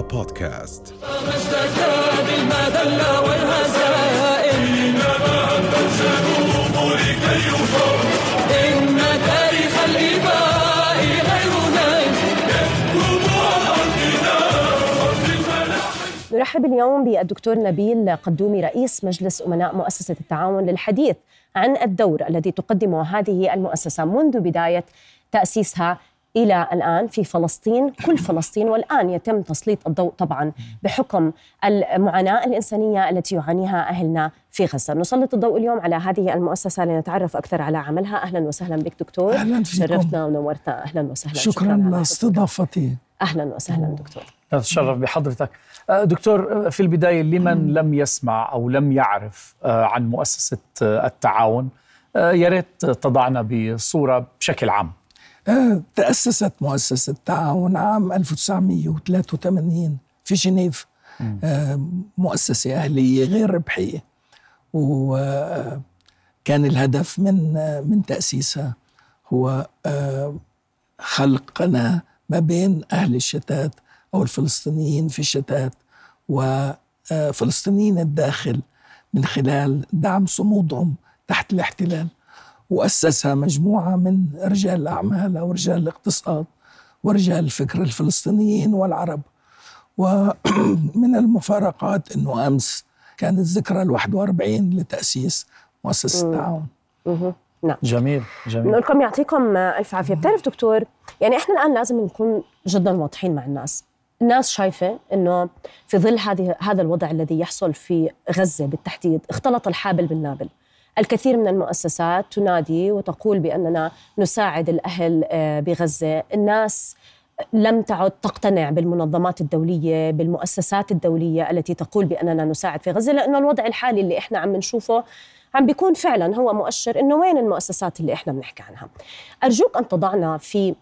بودكاست. نرحب اليوم بالدكتور نبيل قدومي رئيس مجلس أمناء مؤسسة التعاون للحديث عن الدور الذي تقدمه هذه المؤسسة منذ بداية تأسيسها إلى الآن في فلسطين كل فلسطين والآن يتم تسليط الضوء طبعا بحكم المعاناة الإنسانية التي يعانيها أهلنا في غزة. نسلط الضوء اليوم على هذه المؤسسة لنتعرف أكثر على عملها. أهلا وسهلا بك دكتور. أهلاً فيكم. شرفتنا ونورتنا. أهلا وسهلا. شكرا لاستضافتي أهلا وسهلا دكتور. نتشرف بحضرتك. آه، دكتور آه، في البداية لمن لم يسمع أو لم يعرف آه، عن مؤسسة آه، التعاون؟ يا ريت تضعنا بصورة بشكل عام. تأسست مؤسسة التعاون عام 1983 في جنيف. آه، مؤسسة أهلية غير ربحية. وكان الهدف من آه، من تأسيسها هو آه، خلق قناة ما بين أهل الشتات أو الفلسطينيين في الشتات وفلسطينيين الداخل من خلال دعم صمودهم تحت الاحتلال. وأسسها مجموعة من رجال الأعمال أو رجال الاقتصاد ورجال الفكر الفلسطينيين والعرب. ومن المفارقات أنه أمس كانت ذكرى ال 41 لتأسيس مؤسسة التعاون. نعم. جميل جميل. نقول لكم يعطيكم ألف عافية. بتعرف دكتور يعني إحنا الآن لازم نكون جدا واضحين مع الناس. الناس شايفة إنه في ظل هذه هذا الوضع الذي يحصل في غزة بالتحديد اختلط الحابل بالنابل. الكثير من المؤسسات تنادي وتقول بأننا نساعد الأهل آه، بغزة. الناس لم تعد تقتنع بالمنظمات الدولية بالمؤسسات الدولية التي تقول بأننا نساعد في غزة لأنه الوضع الحالي اللي إحنا عم نشوفه عم بيكون فعلا هو مؤشر إنه وين المؤسسات اللي إحنا بنحكي عنها. أرجوك أن تضعنا في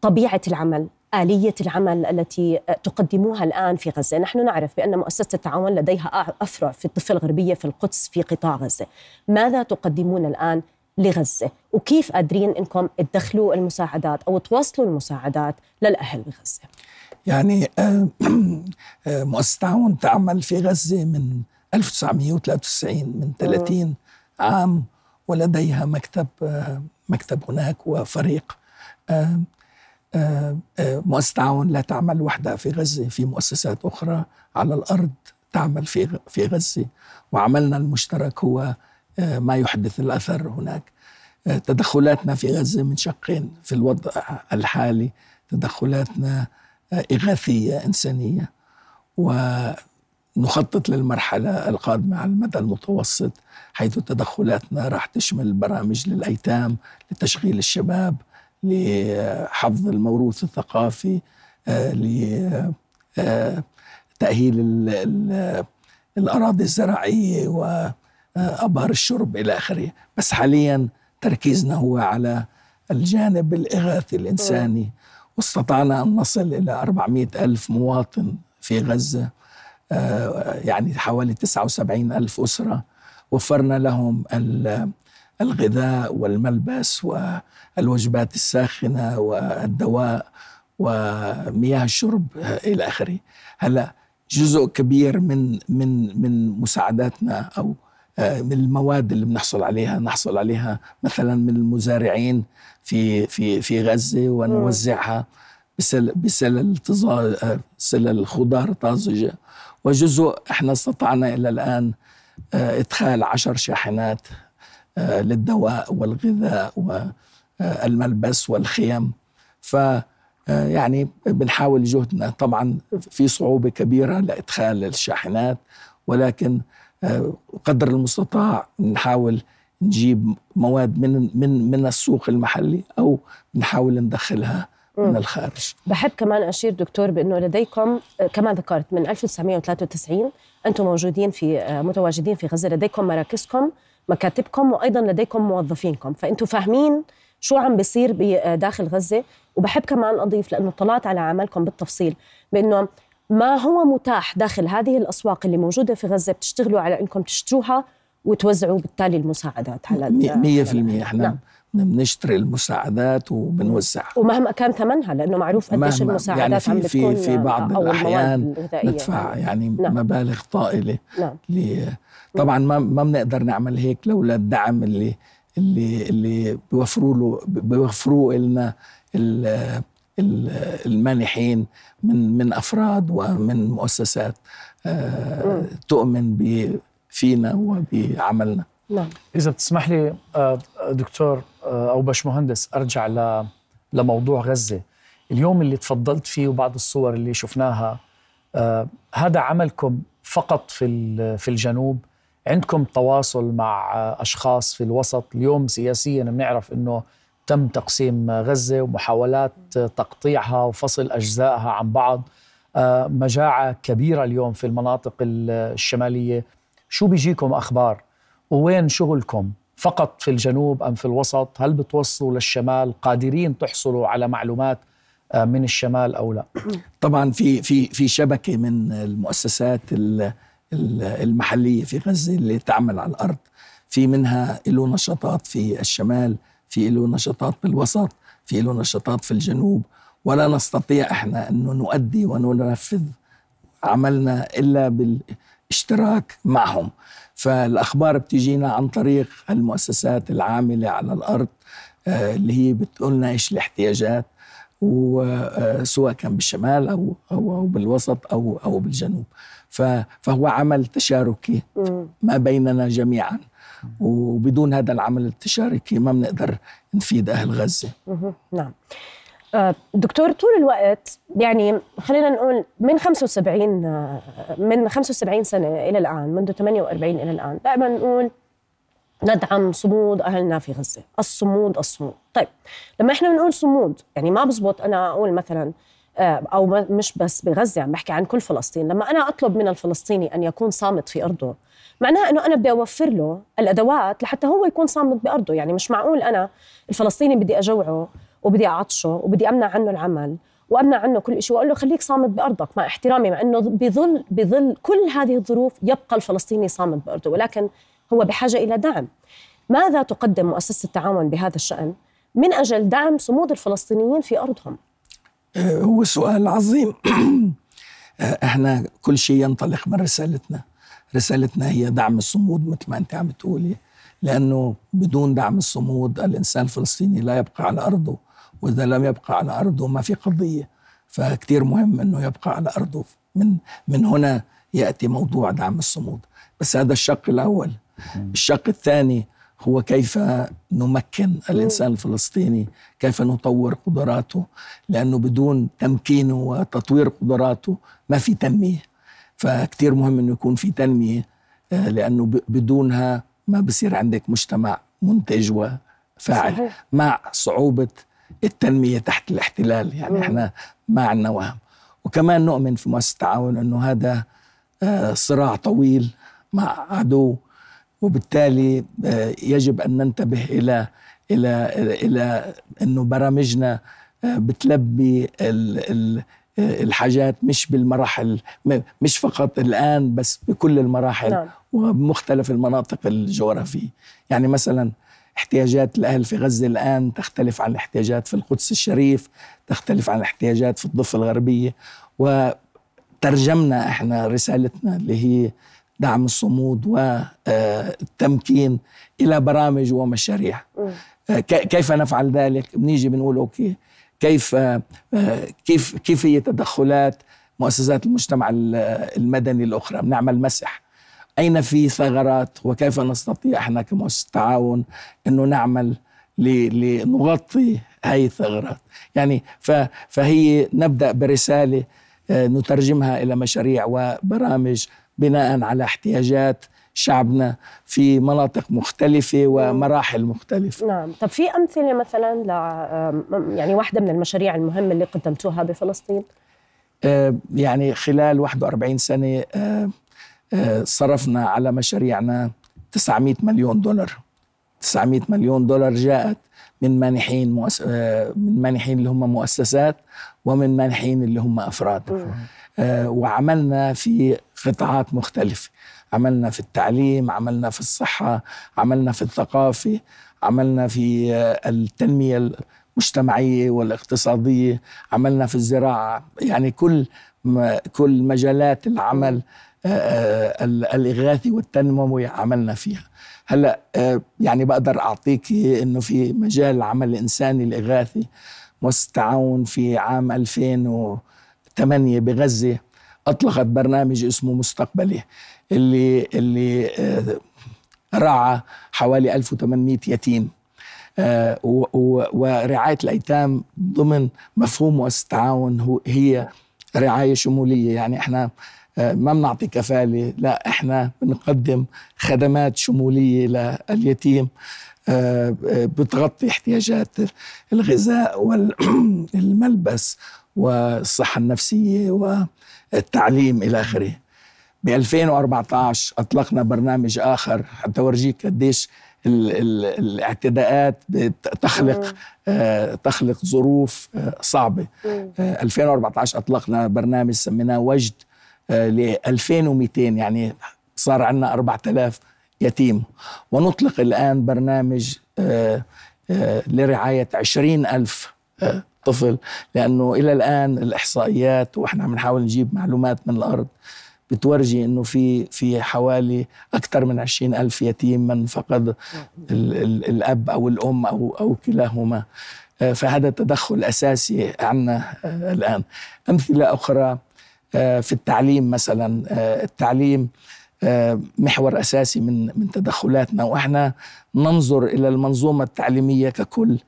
طبيعة العمل. آلية العمل التي تقدموها الآن في غزة. نحن نعرف بأن مؤسسة التعاون لديها أفرع في الضفة الغربية في القدس في قطاع غزة. ماذا تقدمون الآن لغزة؟ وكيف قادرين أنكم تدخلوا المساعدات أو توصلوا المساعدات للأهل بغزة؟ يعني آه، آه، مؤسسة التعاون تعمل في غزة من 1993 من 30 عام ولديها مكتب آه، مكتب هناك وفريق مؤسسة التعاون لا تعمل وحدها في غزة في مؤسسات أخرى على الأرض تعمل في في غزة. وعملنا المشترك هو آه، ما يحدث الأثر هناك. آه، تدخلاتنا في غزة من شقين في الوضع الحالي. تدخلاتنا آه، إغاثية إنسانية. ونخطط للمرحلة القادمة على المدى المتوسط حيث تدخلاتنا راح تشمل برامج للأيتام لتشغيل الشباب لحفظ الموروث الثقافي آه، لتأهيل ال- الأراضي الزراعية وأبار الشرب إلى آخره. بس حاليا تركيزنا هو على الجانب الإغاثي الإنساني. واستطعنا أن نصل إلى 400 ألف مواطن في غزة آه، يعني حوالي 79 ألف أسرة. وفرنا لهم الغذاء والملبس والوجبات الساخنة والدواء ومياه الشرب إلى آخره. هلا جزء كبير من من من مساعداتنا أو آه، من المواد اللي بنحصل عليها. نحصل عليها مثلا من المزارعين في في في غزة ونوزعها بسل بسلل سلل خضار طازجة. وجزء إحنا استطعنا إلى الآن آه، إدخال عشر شاحنات للدواء والغذاء والملبس والخيم ف آه، يعني بنحاول جهدنا. طبعا في صعوبة كبيرة لإدخال الشاحنات ولكن آه، قدر المستطاع نحاول نجيب مواد من من من السوق المحلي أو نحاول ندخلها من الخارج. بحب كمان أشير دكتور بأنه لديكم آه، كما ذكرت من 1993 أنتم موجودين في آه، متواجدين في غزة. لديكم مراكزكم مكاتبكم وأيضا لديكم موظفينكم فأنتم فاهمين شو عم بيصير بداخل غزة وبحب كمان أضيف لأنه طلعت على عملكم بالتفصيل بأنه ما هو متاح داخل هذه الأسواق اللي موجودة في غزة بتشتغلوا على أنكم تشتروها وتوزعوا بالتالي المساعدات على ال- مية على في المية إحنا نعم. نعم. بنشتري المساعدات وبنوزعها ومهما كان ثمنها لأنه معروف قديش مهما- المساعدات يعني في عم في بتكون في بعض أو المواد الأحيان ندفع يعني نعم. مبالغ طائلة نعم. طبعا ما ما بنقدر نعمل هيك لولا الدعم اللي اللي اللي بيوفروا له بيوفروه لنا ال- ال- المانحين من من أفراد ومن مؤسسات آه، تؤمن ب- فينا وبعملنا. نعم. إذا بتسمح لي آه، دكتور آه، أو باشمهندس أرجع ل- لموضوع غزة. اليوم اللي تفضلت فيه وبعض الصور اللي شفناها آه، هذا عملكم فقط في في الجنوب. عندكم تواصل مع أشخاص في الوسط. اليوم سياسيا بنعرف أنه تم تقسيم غزة ومحاولات تقطيعها وفصل أجزائها عن بعض. آه، مجاعة كبيرة اليوم في المناطق ال- الشمالية. شو بيجيكم أخبار؟ ووين شغلكم؟ فقط في الجنوب أم في الوسط؟ هل بتوصلوا للشمال قادرين تحصلوا على معلومات آه، من الشمال أو لا؟ طبعا في في في شبكة من المؤسسات ال- ال- المحلية في غزة اللي تعمل على الأرض. في منها له نشاطات في الشمال في له نشاطات بالوسط في له نشاطات في الجنوب. ولا نستطيع إحنا انه نؤدي وننفذ عملنا إلا بالاشتراك معهم. فالأخبار بتجينا عن طريق المؤسسات العاملة على الأرض آه، اللي هي بتقولنا إيش الاحتياجات وسواء كان بالشمال أو أو أو بالوسط أو أو بالجنوب. فهو عمل تشاركي ما بيننا جميعا. وبدون هذا العمل التشاركي ما بنقدر نفيد أهل غزة. نعم. دكتور طول الوقت يعني خلينا نقول من 75 آه، من 75 سنة إلى الآن منذ 48 إلى الآن دائما نقول ندعم صمود أهلنا في غزة، الصمود الصمود، طيب لما إحنا بنقول صمود يعني ما بزبط أنا أقول مثلا آه، أو مش بس بغزة عم بحكي عن كل فلسطين، لما أنا أطلب من الفلسطيني أن يكون صامت في أرضه معناها إنه أنا بدي أوفر له الأدوات لحتى هو يكون صامت بأرضه، يعني مش معقول أنا الفلسطيني بدي أجوعه وبدي أعطشه وبدي أمنع عنه العمل وأمنع عنه كل شيء وأقول له خليك صامت بأرضك مع احترامي مع إنه بظل بظل كل هذه الظروف يبقى الفلسطيني صامت بأرضه ولكن هو بحاجة إلى دعم. ماذا تقدم مؤسسة التعاون بهذا الشأن من أجل دعم صمود الفلسطينيين في أرضهم؟ آه، هو سؤال عظيم إحنا كل شيء ينطلق من رسالتنا رسالتنا هي دعم الصمود مثل ما أنت عم تقولي لأنه بدون دعم الصمود الإنسان الفلسطيني لا يبقى على أرضه وإذا لم يبقى على ارضه ما في قضية فكتير مهم إنه يبقى على ارضه من من هنا يأتي موضوع دعم الصمود. بس هذا الشق الأول. الشق الثاني هو كيف نمكن الإنسان الفلسطيني كيف نطور قدراته. لأنه بدون تمكينه وتطوير قدراته ما في تنمية. فكتير مهم إنه يكون في تنمية آه، لأنه بدونها ما بصير عندك مجتمع منتج وفاعل. صحيح. مع صعوبة التنمية تحت الاحتلال يعني مم. إحنا ما عندنا وهم وكمان نؤمن في مؤسسة التعاون إنه هذا آه، صراع طويل مع عدو وبالتالي آه، يجب أن ننتبه إلى إلى إلى إنه برامجنا آه، بتلبي ال- ال- الحاجات مش بالمراحل مش فقط الآن بس بكل المراحل نعم. وبمختلف المناطق الجغرافية يعني مثلا احتياجات الأهل في غزة الآن تختلف عن الاحتياجات في القدس الشريف تختلف عن الاحتياجات في الضفة الغربية. وترجمنا إحنا رسالتنا اللي هي دعم الصمود والتمكين إلى برامج ومشاريع. آه، كيف نفعل ذلك؟ بنيجي بنقول أوكي كيف آه، آه، كيف كيف هي تدخلات مؤسسات المجتمع ال- المدني الأخرى؟ بنعمل مسح. أين في ثغرات وكيف نستطيع إحنا كمؤسسه تعاون إنه نعمل ل- لنغطي هاي الثغرات؟ يعني ف- فهي نبدأ برسالة آه، نترجمها إلى مشاريع وبرامج بناء على احتياجات شعبنا في مناطق مختلفة ومراحل مختلفة. نعم، طب في أمثلة مثلا ل آم، يعني واحدة من المشاريع المهمة اللي قدمتوها بفلسطين؟ آه، يعني خلال 41 سنة آه، آه، صرفنا على مشاريعنا 900 مليون دولار. 900 مليون دولار جاءت من مانحين مؤس... آه، من مانحين اللي هم مؤسسات ومن مانحين اللي هم أفراد. آه، وعملنا في قطاعات مختلفة. عملنا في التعليم عملنا في الصحة عملنا في الثقافة عملنا في آه، التنمية المجتمعية والاقتصادية عملنا في الزراعة. يعني كل كل مجالات العمل آه، آه، ال- الإغاثي والتنموي عملنا فيها. هلأ آه، يعني بقدر أعطيك إنه في مجال العمل الإنساني الإغاثي مؤسسة التعاون في عام 2008 بغزة أطلقت برنامج اسمه مستقبلي اللي اللي رعى حوالي 1800 يتيم. و- و- ورعاية الأيتام ضمن مفهوم مؤسسة التعاون هي رعاية شمولية. يعني إحنا ما بنعطي كفالة. لا إحنا بنقدم خدمات شمولية لليتيم آه، آه، بتغطي احتياجات الغذاء والملبس والصحة النفسية والتعليم إلى آخره. ب 2014 أطلقنا برنامج آخر حتى أورجيك قديش ال- ال- الاعتداءات تخلق آه تخلق ظروف آه صعبة. آه 2014 أطلقنا برنامج سميناه وجد. آه ل 2200 يعني صار عندنا 4000 يتيم. ونطلق الآن برنامج آه آه لرعاية 20000 آه طفل لأنه إلى الآن الإحصائيات وإحنا عم نحاول نجيب معلومات من الأرض بتورجي إنه في في حوالي أكثر من عشرين ألف يتيم من فقد ال ال الأب أو الأم أو أو كلاهما. آه، فهذا تدخل أساسي عنا آه، الآن. أمثلة أخرى. آه، في التعليم مثلا آه، التعليم آه، محور أساسي من من تدخلاتنا. وإحنا ننظر إلى المنظومة التعليمية ككل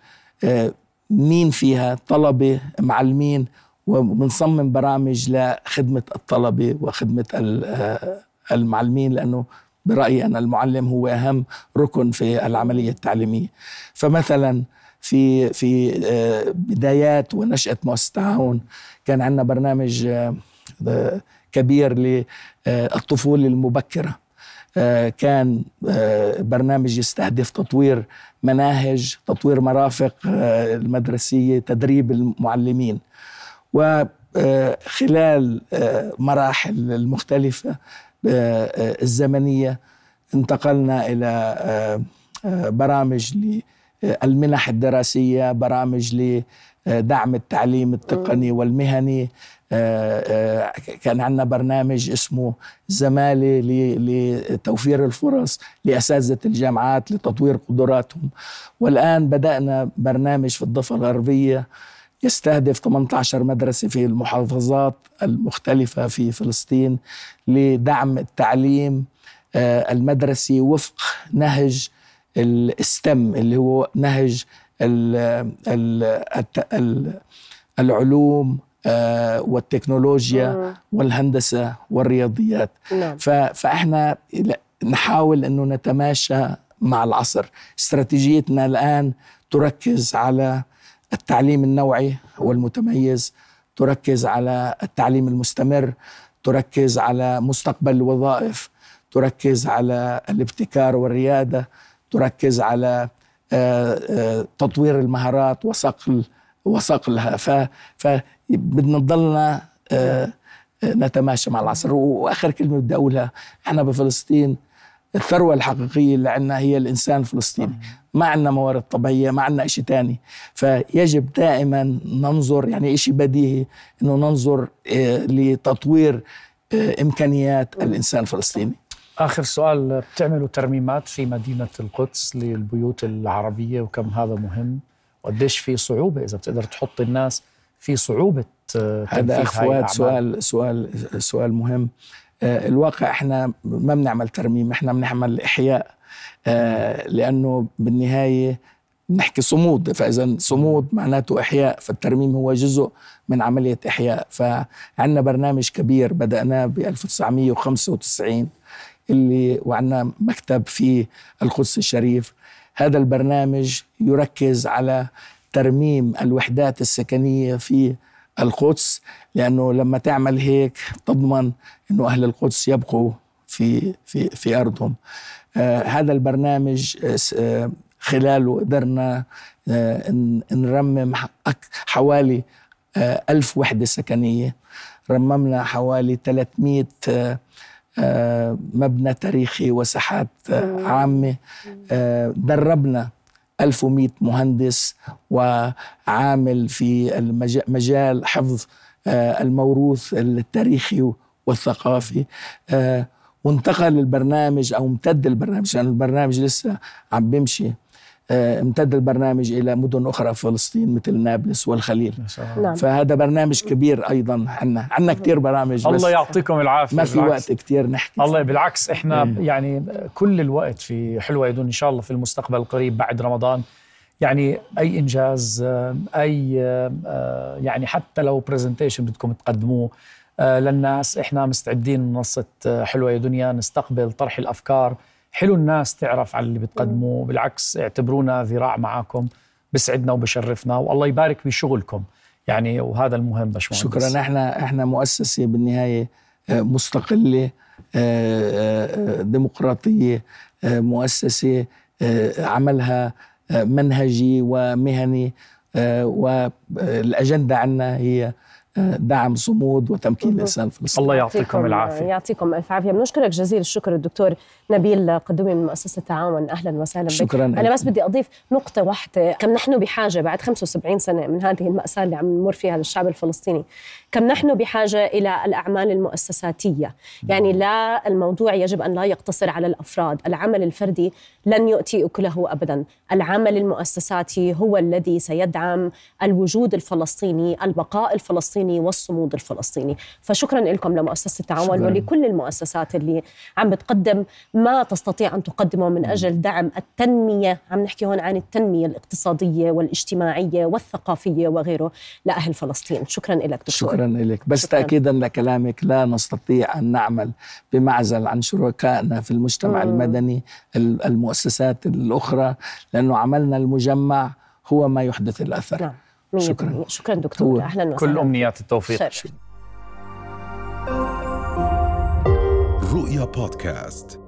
آه، مين فيها؟ طلبة معلمين وبنصمم برامج لخدمة الطلبة وخدمة ال- آه، المعلمين لأنه برأيي أنا المعلم هو أهم ركن في العملية التعليمية. فمثلا في في آه، بدايات ونشأة مؤسسة التعاون كان عندنا برنامج آه، آه، كبير للطفولة المبكرة. آه، كان آه، برنامج يستهدف تطوير مناهج تطوير مرافق آه، المدرسية تدريب المعلمين. وخلال مراحل المختلفة الزمنية انتقلنا إلى برامج للمنح الدراسية برامج لدعم التعليم التقني والمهني. آه، آه، كان عندنا برنامج اسمه زمالة لتوفير الفرص لأساتذة الجامعات لتطوير قدراتهم. والآن بدأنا برنامج في الضفة الغربية يستهدف 18 مدرسة في المحافظات المختلفة في فلسطين لدعم التعليم آه، المدرسي وفق نهج الستم اللي هو نهج ال ال ال العلوم آه، والتكنولوجيا والهندسة والرياضيات. نعم. فاحنا نحاول إنه نتماشى مع العصر. استراتيجيتنا الآن تركز على التعليم النوعي والمتميز تركز على التعليم المستمر تركز على مستقبل الوظائف تركز على الابتكار والريادة تركز على آه، آه، تطوير المهارات وصقل وصقلها ف فبدنا نضلنا آه، نتماشى مع العصر. وآخر كلمة بدي أقولها إحنا بفلسطين الثروة الحقيقية اللي عندنا هي الإنسان الفلسطيني ما عندنا موارد طبيعية ما عندنا إشي تاني. فيجب دائما ننظر يعني إشي بديهي أنه ننظر لتطوير إمكانيات الإنسان الفلسطيني آخر سؤال بتعملوا ترميمات في مدينة القدس للبيوت العربية وكم هذا مهم؟ وقديش في صعوبة؟ إذا بتقدر تحط الناس في صعوبة آه، هذا تنفيذ أخ هاي فؤاد الأعمال. سؤال سؤال سؤال مهم. آه، الواقع إحنا ما بنعمل ترميم إحنا بنعمل إحياء. آه، لأنه بالنهاية نحكي صمود. فإذا صمود معناته إحياء فالترميم هو جزء من عملية إحياء. فعندنا برنامج كبير بدأناه ب 1995 اللي وعندنا مكتب في القدس الشريف. هذا البرنامج يركز على ترميم الوحدات السكنية في القدس لأنه لما تعمل هيك تضمن أنه أهل القدس يبقوا في في في أرضهم. آه هذا البرنامج آه، آه، خلاله قدرنا نرمم حوالي ألف وحدة سكنية. رممنا حوالي 300 آه، آه، مبنى تاريخي وساحات آه، عامة. آه، دربنا 1100 مهندس وعامل في مجال حفظ آه، الموروث التاريخي والثقافي. آه، وانتقل البرنامج أو امتد البرنامج لأن البرنامج لسه عم بيمشي. آه، امتد البرنامج إلى مدن أخرى في فلسطين مثل نابلس والخليل. نعم. فهذا برنامج كبير أيضا. عنا عنا كثير برامج بس الله يعطيكم العافية ما في بالعكس. وقت كثير نحكي الله بالعكس إحنا إيه. يعني كل الوقت في حلوة يدون إن شاء الله في المستقبل القريب بعد رمضان. يعني أي إنجاز آه، أي آه، يعني حتى لو برزنتيشن بدكم تقدموه آه، للناس إحنا مستعدين منصه آه، حلوة يا دنيا نستقبل طرح الأفكار. حلو الناس تعرف على اللي بتقدموه بالعكس اعتبرونا ذراع معاكم بسعدنا وبشرفنا والله يبارك بشغلكم يعني وهذا المهم باشمهندس. شكرا. إحنا إحنا مؤسسة بالنهاية آه، مستقلة آه، آه، ديمقراطية مؤسسة عملها منهجي ومهني والاجنده عنا هي دعم صمود وتمكين الإنسان الفلسطيني. الله يعطيكم العافية. يعطيكم الف عافية. بنشكرك جزيل الشكر الدكتور نبيل قدومي من مؤسسة التعاون أهلا وسهلا بك. شكراً أنا. بس بدي أضيف نقطة واحدة. كم نحن بحاجة بعد 75 سنة من هذه المأساة اللي عم نمر فيها للشعب الفلسطيني كم نحن بحاجة إلى الأعمال المؤسساتية؟ يعني لا الموضوع يجب أن لا يقتصر على الأفراد. العمل الفردي لن يؤتي أكله ابدا. العمل المؤسساتي هو الذي سيدعم الوجود الفلسطيني البقاء الفلسطيني والصمود الفلسطيني. فشكرا لكم لمؤسسة التعاون شكراً. ولكل المؤسسات اللي عم بتقدم ما تستطيع أن تقدمه من أجل دعم التنمية. عم نحكي هون عن التنمية الاقتصادية والاجتماعية والثقافية وغيره لأهل فلسطين. شكرا لك دكتور. شكرا لك. بس شكراً. تأكيدا لكلامك لا نستطيع أن نعمل بمعزل عن شركائنا في المجتمع مم. المدني ال- المؤسسات الأخرى لأنه عملنا المجمع هو ما يحدث الأثر. نعم. شكراً. شكرا دكتور. أهلا وسهلا. كل أمنيات التوفيق. رؤيا بودكاست.